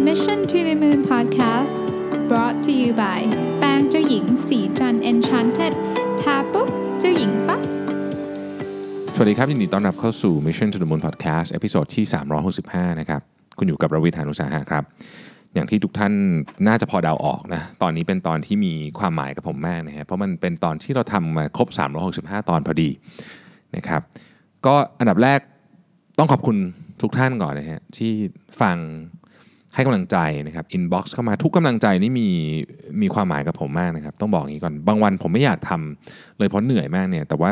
Mission to the Moon Podcast brought to you by แป้งเจ้าหญิงศรีจันทร์ Enchanted ทาปุ๊บเจ้าหญิงปั๊บสวัสดีครับยินดีต้อนรับเข้าสู่ Mission to the Moon Podcast episode ที่ 365 นะครับ คุณอยู่กับรวิศ หาญอุตสาหะครับ อย่างที่ทุกท่านน่าจะพอเดาออกนะ ตอนนี้เป็นตอนที่มีความหมายกับผมมากนะฮะเพราะมันเป็นตอนที่เราทำมาครบ 365 ตอนพอดีนะครับ ก็อันดับแรกต้องขอบคุณทุกท่านก่อนนะฮะที่ฟัง ให้กำลังใจนะครับ inbox เข้ามาทุกกำลังใจนี่มีมีความหมายกับผมมากนะครับต้องบอกอย่างนี้ก่อนบางวันผมไม่อยากทำเลยเพราะเหนื่อยมากเนี่ยแต่ว่า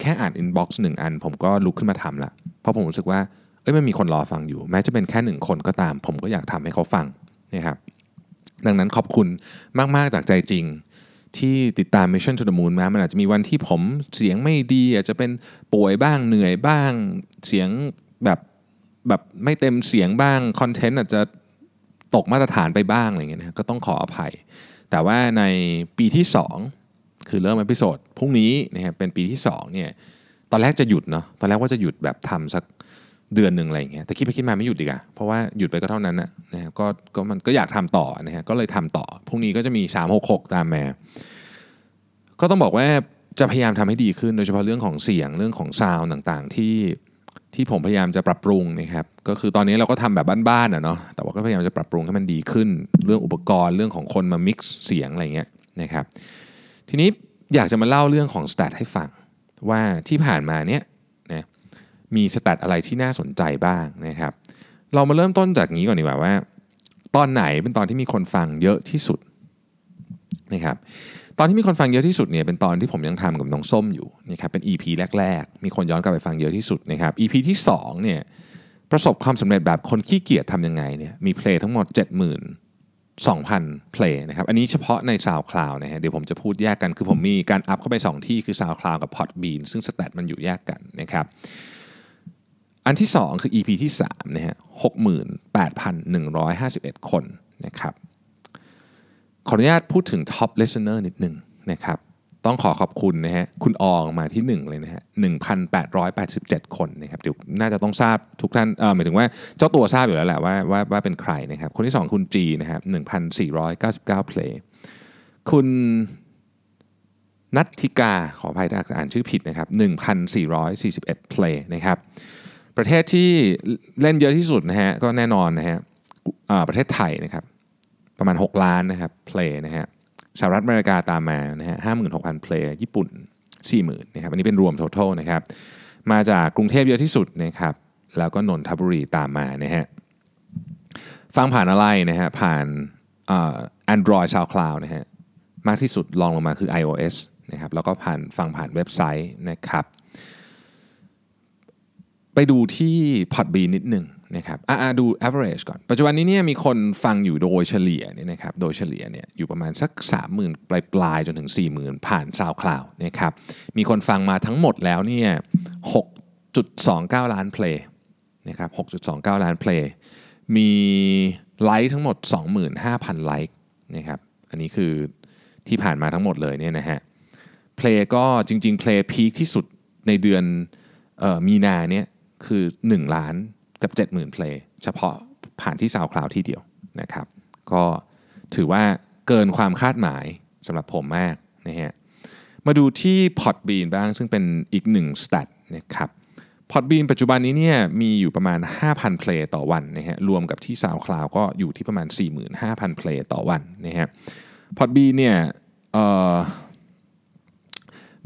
แค่อ่าน inbox หนึ่งอัน ผมก็ลุกขึ้นมาทำละเพราะผมรู้สึกว่าเอ้ยมันมีคนรอฟังอยู่ แม้จะเป็นแค่หนึ่งคนก็ตาม ผมก็อยากทำให้เขาฟังนะครับดังนั้นขอบคุณมาก ๆ จากใจจริง ที่ติดตาม Mission to the Moon มา มันอาจจะมีวันที่ผมเสียงไม่ดี อาจจะเป็นป่วยบ้างเหนื่อยบ้าง เสียงแบบแบบไม่เต็มเสียงบ้าง content อาจจะ ตกมาตรฐานไปบ้างอะไรเงี้ยนะก็ต้องขออภัย แต่ว่าในปีที่ 2 คือเริ่ม episode พรุ่งนี้นะครับเป็นปีที่2เนี่ยตอนแรกจะหยุดเนาะตอนแรกว่าจะหยุดแบบทำสักเดือนหนึ่งอะไรเงี้ยแต่คิดไปคิดมาไม่หยุดดีกว่าเพราะว่าหยุดไปก็เท่านั้นนะนะก็ก็มันก็อยากทำต่อนะฮะก็เลยทำต่อพรุ่งนี้ก็จะมี 366 ตามมาก็ต้องบอกว่าจะพยายามทำให้ดีขึ้นโดยเฉพาะเรื่องของเสียงเรื่องของซาวน์ต่างๆ ที่ ที่ผมพยายามจะปรับปรุงนะครับก็คือตอนนี้เราก็ทำแบบบ้านๆอะเนาะแต่ว่าก็พยายามจะปรับปรุงให้มันดีขึ้น เรื่องอุปกรณ์เรื่องของคนมา mix เสียงอะไรเงี้ยนะครับทีนี้อยากจะมาเล่าเรื่องของสแตทให้ฟังว่าที่ผ่านมาเนี้ยนะมีสแตทอะไรที่น่าสนใจบ้างนะครับเรามาเริ่มต้นจากนี้ก่อนดีกว่าว่า ตอนไหนเป็นตอนที่มีคนฟังเยอะที่สุดนะครับ ตอนที่มีคนฟังเยอะที่สุดเนี่ยเป็นตอนที่ผมยังทำกับน้องส้มอยู่นะครับเป็น EP แรก ๆ มีคนย้อนกลับไปฟังเยอะที่สุดนะครับ EP ที่2เนี่ยประสบความสำเร็จแบบคนขี้เกียจทำยังไงเนี่ยมีเพลงทั้งหมด72,000 เพลงนะครับอันนี้เฉพาะใน SoundCloud นะฮะเดี๋ยวผมจะพูดแยกกันคือผมมีการอัพเข้าไป 2 ที่คือ SoundCloud กับ Podbean ซึ่งสแตทมันอยู่แยกกันนะครับอันที่ 2 คือ EP ที่3นะฮะ68,151 คนนะครับ ขออนุญาตพูดถึง top listener นิดหนึ่งนะครับต้องขอขอบคุณนะฮะคุณอองมาที่ 1 เลยนะฮะ1,887 คนนะครับเดี๋ยวน่าจะต้องทราบทุกท่านเออหมายถึงว่าเจ้าตัวทราบอยู่แล้วแหละว่าว่าว่าเป็นใครนะครับคนที่ 2 คุณจีนะครับ1,499เพลงคุณนัทธิกาขออภัยถ้าอ่านชื่อผิดนะครับ1,441เพลงนะครับประเทศที่เล่นเยอะที่สุดนะฮะก็แน่นอนนะฮะอ่าประเทศไทยนะครับ ประมาณ 6 ล้านนะครับเพลงนะฮะสหรัฐอเมริกาตามมานะฮะห้าหมื่นหกพันเพลงญี่ปุ่น 4 0,000นะครับอันนี้เป็นรวม total นะครับมาจากกรุงเทพเยอะที่สุดนะครับแล้วก็นนทบุรีตามมานะฮะฟังผ่านอะไรนะฮะผ่านอ่า Android SoundCloud นะฮะมากที่สุดลองลงมาคือ iOS นะครับแล้วก็ผ่านฟังผ่านเว็บไซต์นะครับ ไปดูที่ Podbean นิดหนึ่ง นะครับอ่าดู average ก่อน ปัจจุบันนี้เนี่ยมีคนฟังอยู่โดยเฉลี่ยเนี่ยนะครับโดยเฉลี่ยเนี่ยอยู่ประมาณสัก 30,000 ปลายปลายๆจนถึง 40,000 ผ่าน SoundCloud นะครับมีคนฟังมาทั้งหมดแล้วเนี่ย6.29 ล้านเพลงนะครับ6.29 ล้านเพลงมีไลค์ทั้งหมด 25,000 ไลค์นะครับอันนี้คือที่ผ่านมาทั้งหมดเลยเนี่ยนะฮะเพลงก็จริงๆเพลงพีคที่สุดในเดือนออมีนาเนี่ยคือ 1 ล้าน กับ 70,000เพลงเฉพาะผ่านที่ SoundCloud ที่เดียวนะครับ ก็ถือว่าเกินความคาดหมายสำหรับผมมากนะฮะมาดูที่ Podbean บ้างซึ่งเป็นอีกหนึ่งสแตทนะครับ Podbean ปัจจุบันนี้เนี่ยมีอยู่ประมาณ 5,000 เพลงต่อวันนะฮะรวมกับที่ SoundCloud ก็อยู่ที่ประมาณ 45,000 เพลงต่อวันนะฮะ Podbean เนี่ย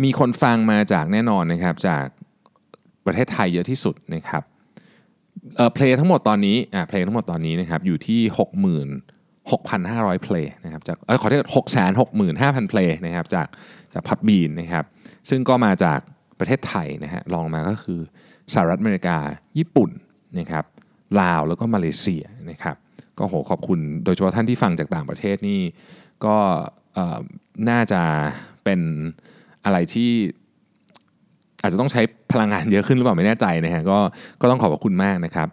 มีคนฟังมาจากแน่นอนนะครับจากประเทศไทยเยอะที่สุดนะครับ เออเพลงทั้งหมดตอนนี้อ่าเพลงทั้งหมดตอนนี้นะครับอยู่ที่66,500 เพลงนะครับจากเออขอโทษ665,000 เพลงนะครับจากจากพัดบีนนะครับซึ่งก็มาจากประเทศไทยนะฮะลองมาก็คือสหรัฐอเมริกาญี่ปุ่นนะครับลาวแล้วก็มาเลเซียนะครับก็โหขอบคุณโดยเฉพาะท่านที่ฟังจากต่างประเทศนี่ก็เออน่าจะเป็นอะไรที่อาจจะต้องใช้ พลังงานเยอะขึ้นหรือเปล่าไม่แน่ใจนะฮะก็ก็ต้องขอบพระคุณมากนะครับ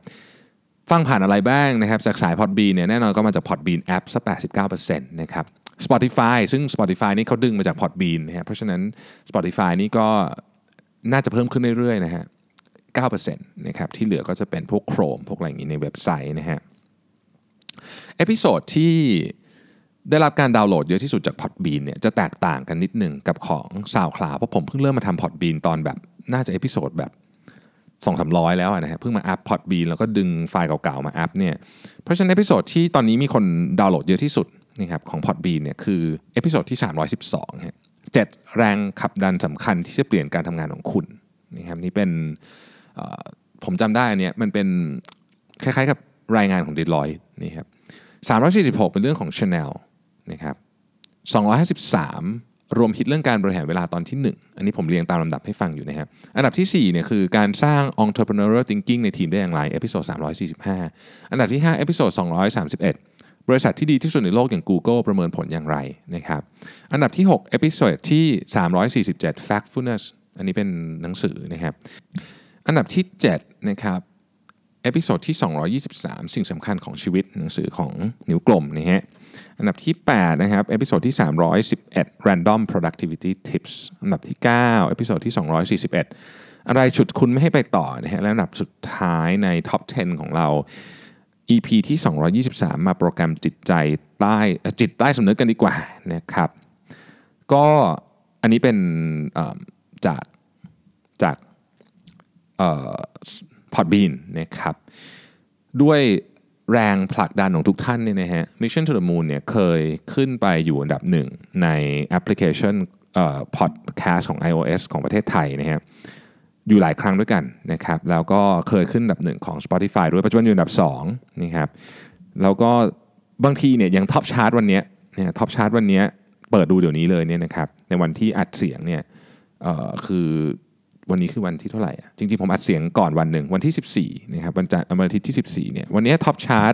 ฟังผ่านอะไรบ้างนะครับจากสาย Podbean เนี่ยแน่นอนก็มาจาก Podbean App สัก89%นะครับ Spotify ซึ่ง Spotify นี่เขาดึงมาจาก Podbean นะฮะเพราะฉะนั้น Spotify นี่ก็น่าจะเพิ่มขึ้นเรื่อยๆนะฮะ9%นะครับที่เหลือก็จะเป็นพวก Chrome พวกอะไรอย่างนี้ในเว็บไซต์นะฮะ episode ที่ได้รับการดาวน์โหลดเยอะที่สุดจาก Podbean เนี่ยจะแตกต่างกันนิดหนึ่งกับของ SoundCloud เพราะผมเพิ่งเริ่มมาทำ Podbean ตอนแบบ น่าจะ episode แบบสองสามร้อยแล้วนะฮะเพิ่งมาอัพ Podbean แล้วก็ดึงไฟล์เก่าๆมาอัพเนี่ยเพราะฉะนั้น episode ที่ตอนนี้มีคนดาวน์โหลดเยอะที่สุดนะครับของ Podbean เนี่ยคือ episode ที่ 312ฮะเจ็ดแรงขับดันสำคัญที่จะเปลี่ยนการทำงานของคุณนะครับนี่เป็นผมจำได้อันเนี้ยมันเป็นคล้ายๆกับรายงานของ Deloitte นี่ครับ346 เป็นเรื่องของ Chanel นะครับ253 รวมฮิตเรื่องการบริหารเวลาตอนที่ 1 อันนี้ผมเรียงตามลำดับให้ฟังอยู่นะครับ อันดับที่4เนี่ยคือการสร้าง entrepreneurial thinking ในทีมได้อย่างไร episode 345 อันดับที่5 episode 231 บริษัทที่ดีที่สุดในโลกอย่าง Google ประเมินผลอย่างไรนะครับอันดับที่6 episode ที่ 347 Factfulness อันนี้เป็นหนังสือนะครับอันดับที่7นะครับ episode ที่ 223 สิ่งสำคัญของชีวิตหนังสือของนิ้วกลมนะฮะ อันดับที่ 8 นะครับ episode ที่ 311 Random Productivity Tips อันดับที่ 9 episode ที่ 241 อะไรฉุดคุณไม่ให้ไปต่อนะฮะและอันดับสุดท้ายในท็อป10 ของเรา EP ที่ 223 มาโปรแกรมจิตใจใต้จิตใต้สำนึกกันดีกว่านะครับ ก็อันนี้เป็นจากจากพอดบีนนะครับด้วย แรงผลักดันของทุกท่านเนี่ยนะฮะ Mission to the Moon เนี่ยเคยขึ้นไปอยู่อันดับหนึ่งในแอปพลิเคชันเอ่อพอดแคสต์ของ iOS ของประเทศไทยนะฮะอยู่หลายครั้งด้วยกันนะครับ แล้วก็เคยขึ้นอันดับหนึ่งของ Spotify ด้วยปัจจุบันอยู่อันดับ2นะครับแล้วก็บางทีเนี่ยยัง top chart วันนี้เนี่ย top chart วันนี้เปิดดูเดี๋ยวนี้เลยเนี่ยนะครับในวันที่อัดเสียงเนี่ยคือ วันนี้คือวันที่เท่าไหร่อะจริงๆผมอัดเสียงก่อนวันหนึ่งวันที่ 14นะครับวันจันทร์วันอาทิตย์ที่ 14เนี่ยวันนี้ top chart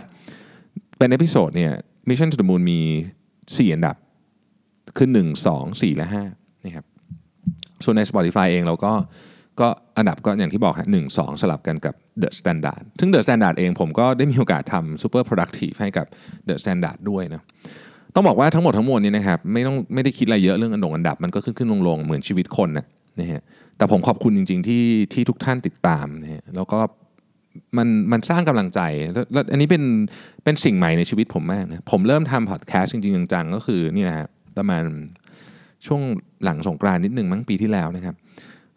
เป็น episode เนี่ย Mission to the Moon มี 4 อันดับ คือ 1 2 4 และ5นะครับส่วนใน Spotify เองเราก็ก็อันดับก็อย่างที่บอกฮะหนึ่งสองสลับกันกับ The Standard ซึ่ง The Standard เองผมก็ได้มีโอกาสทำ Super Productive ให้กับ The Standard ด้วยนะต้องบอกว่าทั้งหมดทั้งมวลนี้นะครับไม่ต้องไม่ได้คิดอะไรเยอะเรื่องอันดงอันดับมันก็ขึ้นขึ้นลงลงเหมือนชีวิตคนนะนะฮะ แต่ผมขอบคุณจริง ๆ ที่ที่ทุกท่านติดตามนะฮะแล้วก็มันมันสร้างกำลังใจแล้วอันนี้เป็นเป็นสิ่งใหม่ในชีวิตผมมากนะผมเริ่มทำพอดแคสต์จริงๆจังๆก็คือนี่นะฮะประมาณช่วงหลังสงกรานนิดหนึ่งมั้งปีที่แล้วนะครับ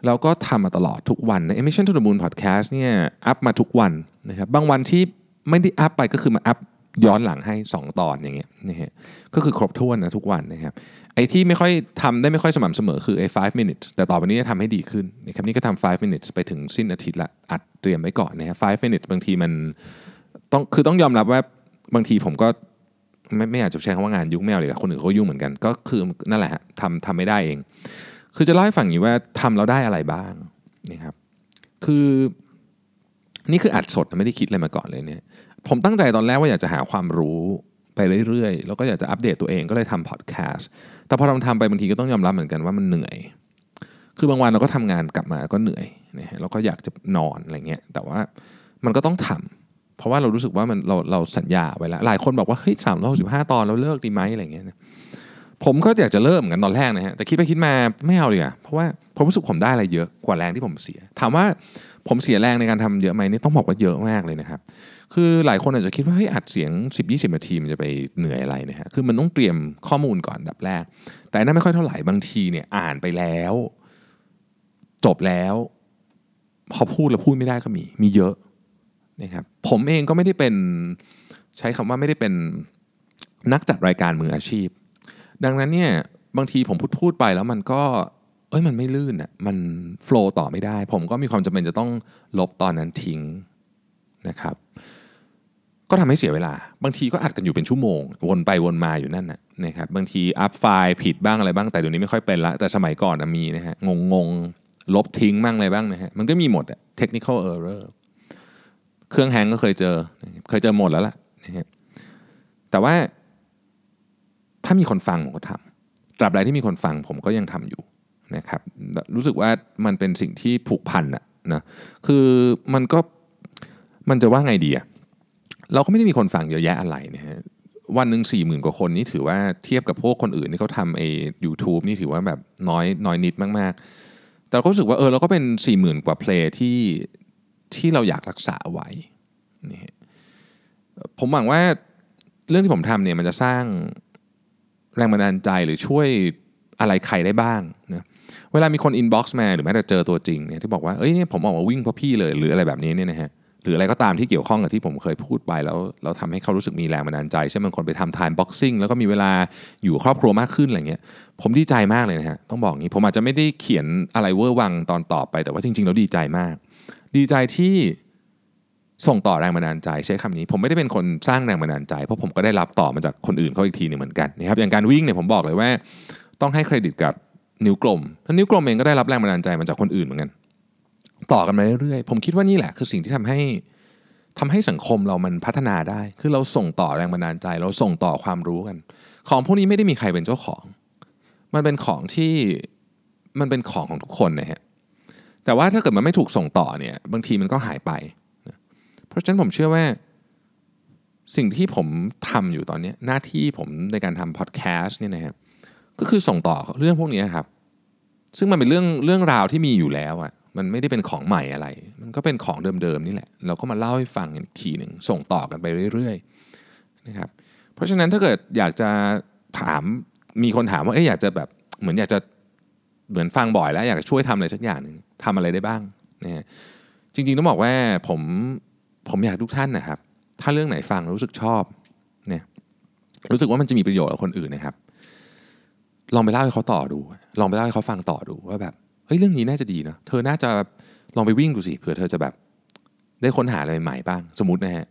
เราก็ทำมาตลอดทุกวันนะ Emission to the Moon Podcast เนี่ยอัพมาทุกวันนะครับบางวันที่ไม่ได้อัพไปก็คือมาอัพ ย้อนหลังให้ 2 ตอนอย่างเงี้ยนะฮะก็คือครบถ้วนนะทุกวันนะครับไอ้ที่ไม่ค่อยทำได้ไม่ค่อยสม่ำเสมอคือไอ้ 5 minutes แต่ต่อไปนี้จะทำให้ดีขึ้นนะครับนี่ก็ทำ5 minutes ไปถึงสิ้นอาทิตย์ละอัดเตรียมไว้ก่อนนะฮะ5 minutes บางทีมันต้องคือต้องยอมรับว่าบางทีผมก็ไม่ไม่อยากจะใช้คำว่างานยุ่งไม่เอาเลยคนอื่นเขายุ่งเหมือนกัน ก็คือนั่นแหละฮะทำทำไม่ได้เอง คือจะเล่าให้ฟังอย่างนี้ว่าทำแล้วได้อะไรบ้างนะครับคือนี่คืออัดสดไม่ได้คิดอะไรมาก่อนเลยเนี่ย ผมตั้งใจตอนแรกว่าอยากจะหาความรู้ไปเรื่อยๆ แล้วก็อยากจะอัปเดตตัวเองก็เลยทำพอดแคสต์แต่พอเราทำไปบางทีก็ต้องยอมรับเหมือนกันว่ามันเหนื่อย คือบางวันเราก็ทำงานกลับมาก็เหนื่อยนะฮะแล้วก็อยากจะนอนอะไรเงี้ยแต่ว่ามันก็ต้องทำเพราะว่าเรารู้สึกว่ามันเราเราสัญญาไว้แล้ว หลายคนบอกว่าเฮ้ยสามร้อยสิบห้าตอนเราเลิกดีไหมอะไรเงี้ย ผมก็อยากจะเริ่มเหมือนกันตอนแรกนะฮะแต่คิดไปคิดมาไม่เอาเลยอะเพราะว่าผมรู้สึกผมได้อะไรเยอะกว่าแรงที่ผมเสีย ถามว่าผมเสียแรงในการทำเยอะไหมนี่ต้องบอกว่าเยอะมากเลยนะครับ คือหลายคนอาจจะคิดว่าเฮ้ยอัดเสียง 10-20นาทีมันจะไปเหนื่อยอะไรนะฮะคือมันต้องเตรียมข้อมูลก่อนดับแรก แต่นั่นไม่ค่อยเท่าไหร่บางทีเนี่ยอ่านไปแล้ว จบแล้ว พอพูดแล้วพูดไม่ได้ก็มีมีเยอะนะครับผมเองก็ไม่ได้เป็นใช้คำว่าไม่ได้เป็นนักจัดรายการมืออาชีพ ดังนั้นเนี่ยบางทีผมพูดพูดไปแล้วมันก็เอ้ยมันไม่ลื่นอะมันโฟล์ต่อไม่ได้ ผมก็มีความจำเป็นจะต้องลบตอนนั้นทิ้งนะครับ ก็ทำให้เสียเวลา บางทีก็อัดกันอยู่เป็นชั่วโมง วนไปวนมาอยู่นั่นนะครับบางทีอัพไฟล์ผิดบ้างอะไรบ้างแต่เดี๋ยวนี้ไม่ค่อยเป็นละแต่สมัยก่อนมีนะฮะงงงลบทิ้งบ้างอะไรบ้างนะฮะมันก็มีหมดอะ technical error เครื่องแฮงก็เคยเจอ เคยเจอหมดแล้วล่ะนะฮะแต่ว่า ถ้ามีคนฟังผมก็ทำตราบใดที่มีคนฟังผมก็ยังทำอยู่นะครับรู้สึกว่ามันเป็นสิ่งที่ผูกพันอะนะคือมันก็มันจะว่าไงดีอะเราก็ไม่ได้มีคนฟังเยอะแยะอะไรนะฮะวันหนึ่งสี่หมื่นกว่าคนนี่ถือว่าเทียบกับพวกคนอื่นที่เขาทำไอ้ยูทูบนี่ถือว่าแบบน้อยน้อยนิดมาก ๆ แต่เราก็รู้สึกว่าเออเราก็เป็นสี่หมื่นกว่าเพลงที่ที่เราอยากรักษาไว้นี่ผมหวังว่าเรื่องที่ผมทำเนี่ยมันจะสร้าง แรงบันดาลใจหรือช่วยอะไรใครได้บ้างนะเวลามีคน inbox มาหรือแม้แต่เจอตัวจริงเนี่ยที่บอกว่าเอ้ยเนี่ยผมออกมาวิ่งเพราะพี่เลยหรืออะไรแบบนี้เนี่ยนะฮะหรืออะไรก็ตามที่เกี่ยวข้องกับที่ผมเคยพูดไปแล้วเราทำให้เขารู้สึกมีแรงบันดาลใจเช่นบางคนไปทำ time boxing แล้วก็มีเวลาอยู่ครอบครัวมากขึ้นอะไรเงี้ยผมดีใจมากเลยนะฮะต้องบอกงี้ผมอาจจะไม่ได้เขียนอะไรเวอร์วังตอนต่อไปแต่ว่าจริงๆแล้วดีใจมาก ดีใจที่ ส่งต่อแรงบันดาลใจใช้คำนี้ ผมไม่ได้เป็นคนสร้างแรงบันดาลใจ เพราะผมก็ได้รับต่อมาจากคนอื่นเขาอีกทีหนึงเหมือนกันนะครับอย่างการวิ่งเนี่ยผมบอกเลยว่า ต้องให้เครดิตกับนิ้วกลมแล้วนิ้วกลมเองก็ได้รับแรงบันดาลใจมาจากคนอื่นเหมือนกัน ต่อกันมาเรื่อยๆผมคิดว่านี่แหละ คือสิ่งที่ทำให้ทำให้สังคมเรามันพัฒนาได้ คือเราส่งต่อแรงบันดาลใจ เราส่งต่อความรู้กัน ของพวกนี้ไม่ได้มีใครเป็นเจ้าของ มันเป็นของที่มันเป็นของของทุกคนนะฮะแต่ว่าถ้าเกิดมันไม่ถูกส่งต่อเนี่ย บางทีมันก็หายไป เพราะฉะนั้นผมเชื่อว่า สิ่งที่ผมทำอยู่ตอนนี้หน้าที่ผมในการทำพอดแคสต์เนี่ยนะครับก็คือส่งต่อเรื่องพวกนี้ครับ ซึ่งมันเป็นเรื่องเรื่องราวที่มีอยู่แล้วอะ่ะมันไม่ได้เป็นของใหม่อะไร มันก็เป็นของเดิมๆนี่แหละ เราก็มาเล่าให้ฟังอีกทีหนึ่งส่งต่อกันไปเรื่อยๆนะครับ เพราะฉะนั้นถ้าเกิดอยากจะถามมีคนถามว่าเอ๊ะอยากจะแบบเหมือนอยากจะเหมือนฟังบ่อยแล้วอยากจะช่วยทำอะไรสักอย่างหนึ่งทำอะไรได้บ้างนะฮะจริงๆต้องบอกว่าผม ผมอยากทุกท่านนะครับ ถ้าเรื่องไหนฟังรู้สึกชอบเนี่ยรู้สึกว่ามันจะมีประโยชน์กับคนอื่นนะครับ ลองไปเล่าให้เขาต่อดู ลองไปเล่าให้เขาฟังต่อดูว่าแบบเฮ้ยเรื่องนี้น่าจะดีเนาะเธอน่าจะลองไปวิ่งดูสิเผื่อเธอจะแบบ ได้ค้นหาอะไรใหม่บ้าง สมมตินะฮะ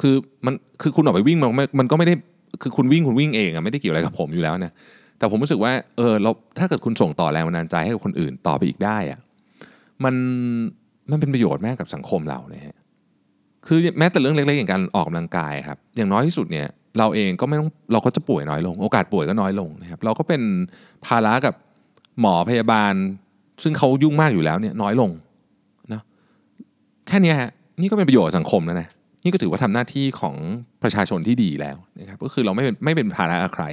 คือมันคือคุณออกไปวิ่งมันมันก็ไม่ได้คือคุณวิ่งคุณวิ่งเองอะไม่ได้เกี่ยวอะไรกับผมอยู่แล้วนะแต่ผมรู้สึกว่าเออเราถ้าเกิดคุณส่งต่อแรงบันดาลใจให้กับคนอื่นต่อไปอีกได้อะมันมันเป็นประโยชน์มากกับสังคมเราเนะฮะ คือแม้แต่เรื่องเล็กๆอย่างการออกกำลังกายครับอย่างน้อยที่สุดเนี่ยเราเองก็ไม่ต้องเราก็จะป่วยน้อยลง โอกาสป่วยก็น้อยลงนะครับเราก็เป็นภาระกับหมอพยาบาล ซึ่งเขายุ่งมากอยู่แล้วเนี่ยน้อยลงนะแค่นี้ฮะนี่ก็เป็นประโยชน์สังคมแล้วนะนี่ก็ถือว่าทำหน้าที่ของประชาชนที่ดีแล้วนะครับก็คือเราไม่เป็นไม่เป็นภาระใคร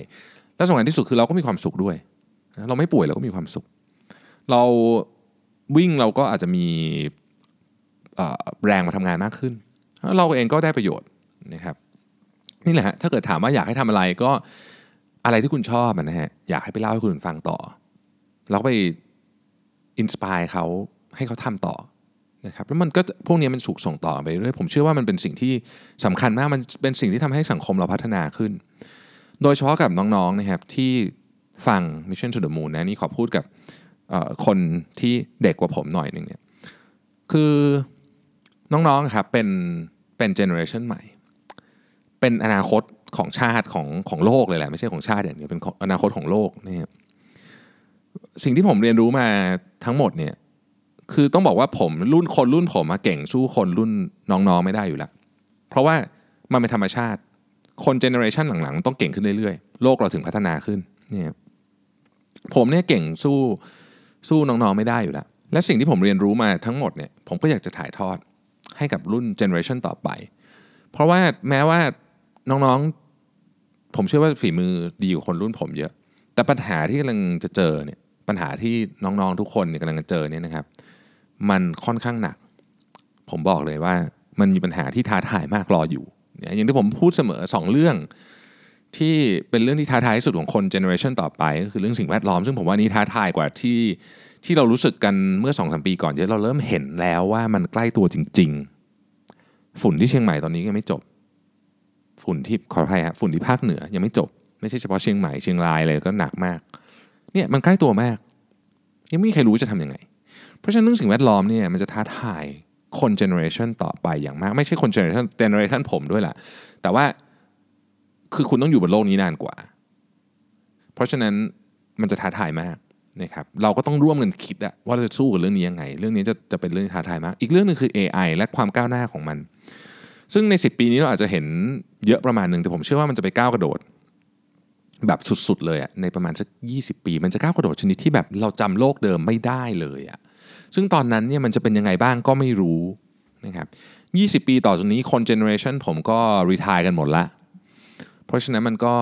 และสำคัญที่สุดคือเราก็มีความสุขด้วยนะเราไม่ป่วยเราก็มีความสุข เราวิ่งเราก็อาจจะมีแรงมาทำงานมากขึ้น เราเองก็ได้ประโยชน์นะครับนี่แหละฮะถ้าเกิดถามว่าอยากให้ทำอะไรก็อะไรที่คุณชอบนะฮะอยากให้ไปเล่าให้คนอื่นฟังต่อ แล้วไปอินสปายเขาให้เขาทำต่อนะครับแล้วมันก็พวกนี้มันถูกส่งต่อไปเรื่อยผมเชื่อว่ามันเป็นสิ่งที่สำคัญมากมันเป็นสิ่งที่ทำให้สังคมเราพัฒนาขึ้น โดยเฉพาะกับน้องๆนะครับที่ฟัง Mission to the Moon นะนี่ขอพูดกับคนที่เด็กกว่าผมหน่อยหนึ่งเนี่ยคือน้องๆครับเป็น เป็นเจเนอเรชันใหม่ เป็นอนาคตของชาติของของโลกเลยแหละไม่ใช่ของชาติอย่างเดียวเป็นอนาคตของโลกนะครับสิ่งที่ผมเรียนรู้มาทั้งหมดเนี่ยคือต้องบอกว่าผมรุ่นคนรุ่นผมมาเก่งสู้คนรุ่นน้องๆไม่ได้อยู่แล้ว เพราะว่ามันเป็นธรรมชาติ คน generation หลังๆ ต้องเก่งขึ้นเรื่อยๆ โลกเราถึงพัฒนาขึ้นเนี่ยผมเนี่ยเก่งสู้สู้น้องๆไม่ได้อยู่แล้ว และสิ่งที่ผมเรียนรู้มาทั้งหมดเนี่ยผมก็อยากจะถ่ายทอด ให้กับรุ่น generation ต่อไป เพราะว่าแม้ว่าน้องๆ ผมเชื่อว่าฝีมือดีกว่าคนรุ่นผมเยอะ แต่ปัญหาที่กำลังจะเจอเนี่ยปัญหาที่น้องๆทุกคนเนี่ยกำลังจะเจอเนี่ยนะครับ มันค่อนข้างหนัก ผมบอกเลยว่ามันมีปัญหาที่ท้าทายมากรออยู่อย่างที่ผมพูดเสมอสองเรื่องที่เป็นเรื่องที่ท้าทายที่สุดของคน generation ต่อไป ก็คือเรื่องสิ่งแวดล้อม ซึ่งผมว่านี้ท้าทายกว่าที่ ที่เรารู้สึกกันเมื่อสองสามปีก่อนเยอะเราเริ่มเห็นแล้วว่ามันใกล้ตัวจริง ๆ ฝุ่นที่เชียงใหม่ตอนนี้ยังไม่จบ ฝุ่นที่ขออภัยฮะฝุ่นที่ภาคเหนือยังไม่จบ ไม่ใช่เฉพาะเชียงใหม่เชียงรายเลยก็หนักมากเนี่ยมันใกล้ตัวมาก ยังไม่มีใครรู้จะทำยังไง เพราะฉะนั้นเรื่องสิ่งแวดล้อมเนี่ยมันจะท้าทายคน generation ต่อไปอย่างมาก ไม่ใช่คน generation generation ผมด้วยแหละแต่ว่าคือคุณต้องอยู่บนโลกนี้นานกว่า เพราะฉะนั้นมันจะท้าทายมาก นะครับเราก็ต้องร่วมกันคิดอะว่าเราจะสู้กับเรื่องนี้ยังไง เรื่องนี้จะจะเป็นเรื่องท้าทายมาก อีกเรื่องหนึ่งคือ AI และความก้าวหน้าของมัน ซึ่งใน 10 ปีนี้เราอาจจะเห็นเยอะประมาณหนึ่งแต่ผมเชื่อว่ามันจะไปก้าวกระโดด แบบสุดๆเลยอะในประมาณสัก 20 ปี มันจะก้าวกระโดดชนิดที่แบบเราจำโลกเดิมไม่ได้เลยอะซึ่งตอนนั้นเนี่ยมันจะเป็นยังไงบ้างก็ไม่รู้นะครับ20 ปีต่อจากนี้คน generation ผมก็ retire กันหมดละ เพราะฉะนั้นมันก็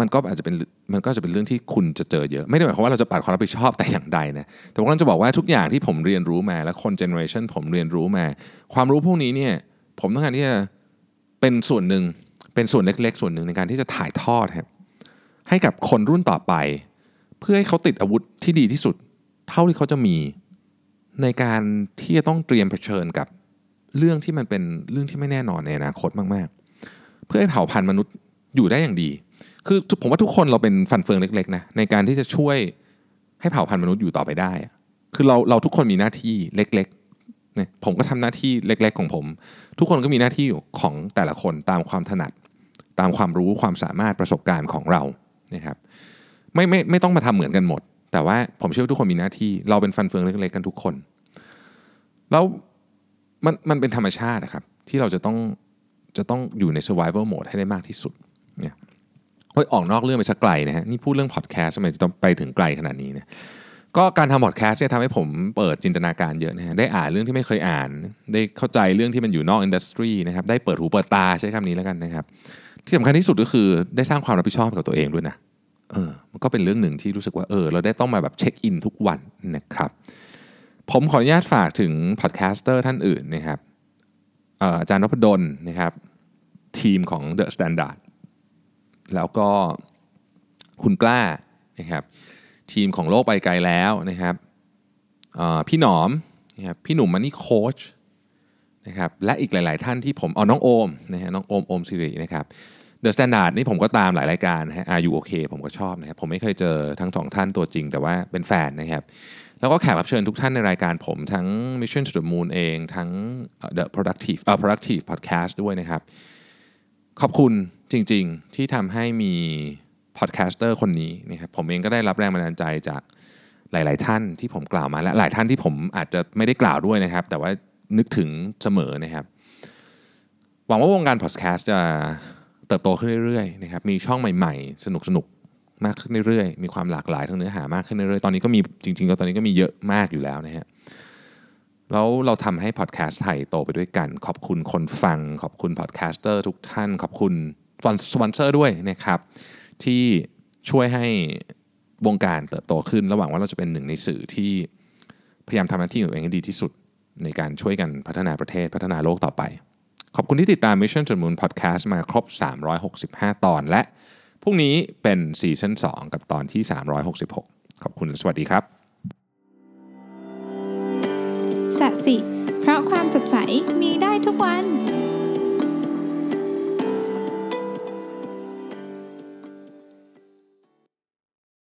มันก็อาจจะเป็น มันก็จะเป็นเรื่องที่คุณจะเจอเยอะ ไม่ได้หมายความว่าเราจะปัดความรับผิดชอบแต่อย่างใดนะแต่ผมกำลังจะบอกว่าทุกอย่างที่ผมเรียนรู้มา และคน generation ผมเรียนรู้มา ความรู้พวกนี้เนี่ยผมต้องการที่จะเป็นส่วนหนึ่งเป็นส่วนเล็กๆ ส่วนหนึ่งในการที่จะถ่ายทอดครับให้กับคนรุ่นต่อไป เพื่อให้เขาติดอาวุธที่ดีที่สุด เท่าที่เขาจะมีในการที่จะต้องเตรียมเผชิญกับเรื่องที่มันเป็นเรื่องที่ไม่แน่นอนในอนาคตมาก ๆ เพื่อให้เผ่าพันธุ์มนุษย์อยู่ได้อย่างดี คือผมว่าทุกคนเราเป็นฟันเฟืองเล็กๆนะในการที่จะช่วยให้เผ่าพันธุ์มนุษย์อยู่ต่อไปได้ คือเราเราทุกคนมีหน้าที่เล็กๆเนี่ยผมก็ทำหน้าที่เล็ก ๆ ของผม ทุกคนก็มีหน้าที่ของแต่ละคนตามความถนัด ตามความรู้ความสามารถประสบการณ์ของเรานะครับไม่ไม่ไม่ต้องมาทำเหมือนกันหมด แต่ว่าผมเชื่อว่าทุกคนมีหน้าที่เราเป็นฟันเฟืองเล็กๆกันทุกคน แล้วมันมันเป็นธรรมชาตินะครับที่เราจะต้องจะต้องอยู่ใน survival mode ให้ได้มากที่สุด โอ้ยออกนอกเรื่องไปสักไกลนะฮะนี่พูดเรื่องพอดแคสต์ทำไมจะต้องไปถึงไกลขนาดนี้เนี่ยก็การทำพอดแคสต์เนี่ยทำให้ผมเปิดจินตนาการเยอะนะฮะได้อ่านเรื่องที่ไม่เคยอ่าน ได้เข้าใจเรื่องที่มันอยู่นอก industry นะครับได้เปิดหูเปิดตาใช้คำนี้แล้วกันนะครับ ที่สำคัญที่สุดก็คือได้สร้างความรับผิดชอบกับตัวเองด้วยนะเออมันก็เป็นเรื่องหนึ่งที่รู้สึกว่าเออเราได้ต้องมาแบบ check in ทุกวันนะครับผมขออนุญาตฝากถึง podcaster ท่านอื่นนะครับเอ่ออาจารย์นพดลนะครับทีมของ The Standard แล้วก็คุณกล้านะครับทีมของโลกไปไกลแล้วนะครับพี่หนอมนะครับพี่หนุ่ม Money Coach นะครับและอีกหลาย ๆ ท่านที่ผมอ๋อน้องโอมนะฮะน้องโอมโอมสิรินะครับ The Standard นี่ผมก็ตามหลายรายการนะฮะ R U OK ผมก็ชอบนะครับผมไม่เคยเจอทั้งสองท่านตัวจริง แต่ว่าเป็นแฟนนะครับแล้วก็แขกรับเชิญทุกท่านในรายการผมทั้ง Mission to the Moon เอง ทั้งเอ่อ The Productive เอ่อ Productive Podcast ด้วยนะครับ ขอบคุณจริง ๆ ที่ทำให้มี podcaster คนนี้นะครับผมเองก็ได้รับแรงบันดาลใจจากหลาย ๆ ท่านที่ผมกล่าวมาและหลายท่านที่ผมอาจจะไม่ได้กล่าวด้วยนะครับ แต่ว่านึกถึงเสมอนะครับ หวังว่าวงการพอดแคสต์จะเติบโตขึ้นเรื่อย ๆ นะครับ มีช่องใหม่ ๆ สนุกๆมากขึ้นเรื่อย ๆ มีความหลากหลายทางเนื้อหามากขึ้นเรื่อย ๆ ตอนนี้ก็มีจริง ๆ ก็ตอนนี้ก็มีเยอะมากอยู่แล้วนะฮะ แล้วเราทำให้พอดแคสต์ไทยโตไปด้วยกัน ขอบคุณคนฟัง ขอบคุณ podcaster ทุกท่าน ขอบคุณสปอนเซอร์ด้วยนะครับ ที่ช่วยให้วงการเติบโตขึ้น และหวังว่าเราจะเป็นหนึ่งในสื่อที่พยายามทำหน้าที่ของตัวเองให้ดีที่สุด ในการช่วยกันพัฒนาประเทศพัฒนาโลกต่อไป ขอบคุณที่ติดตาม Mission to the Moon Podcast มาครบ 365 ตอนและพรุ่งนี้เป็น season 2กับตอนที่ 366 ขอบคุณสวัสดีครับ สัสิ เพราะความสดใสมีได้ทุกวัน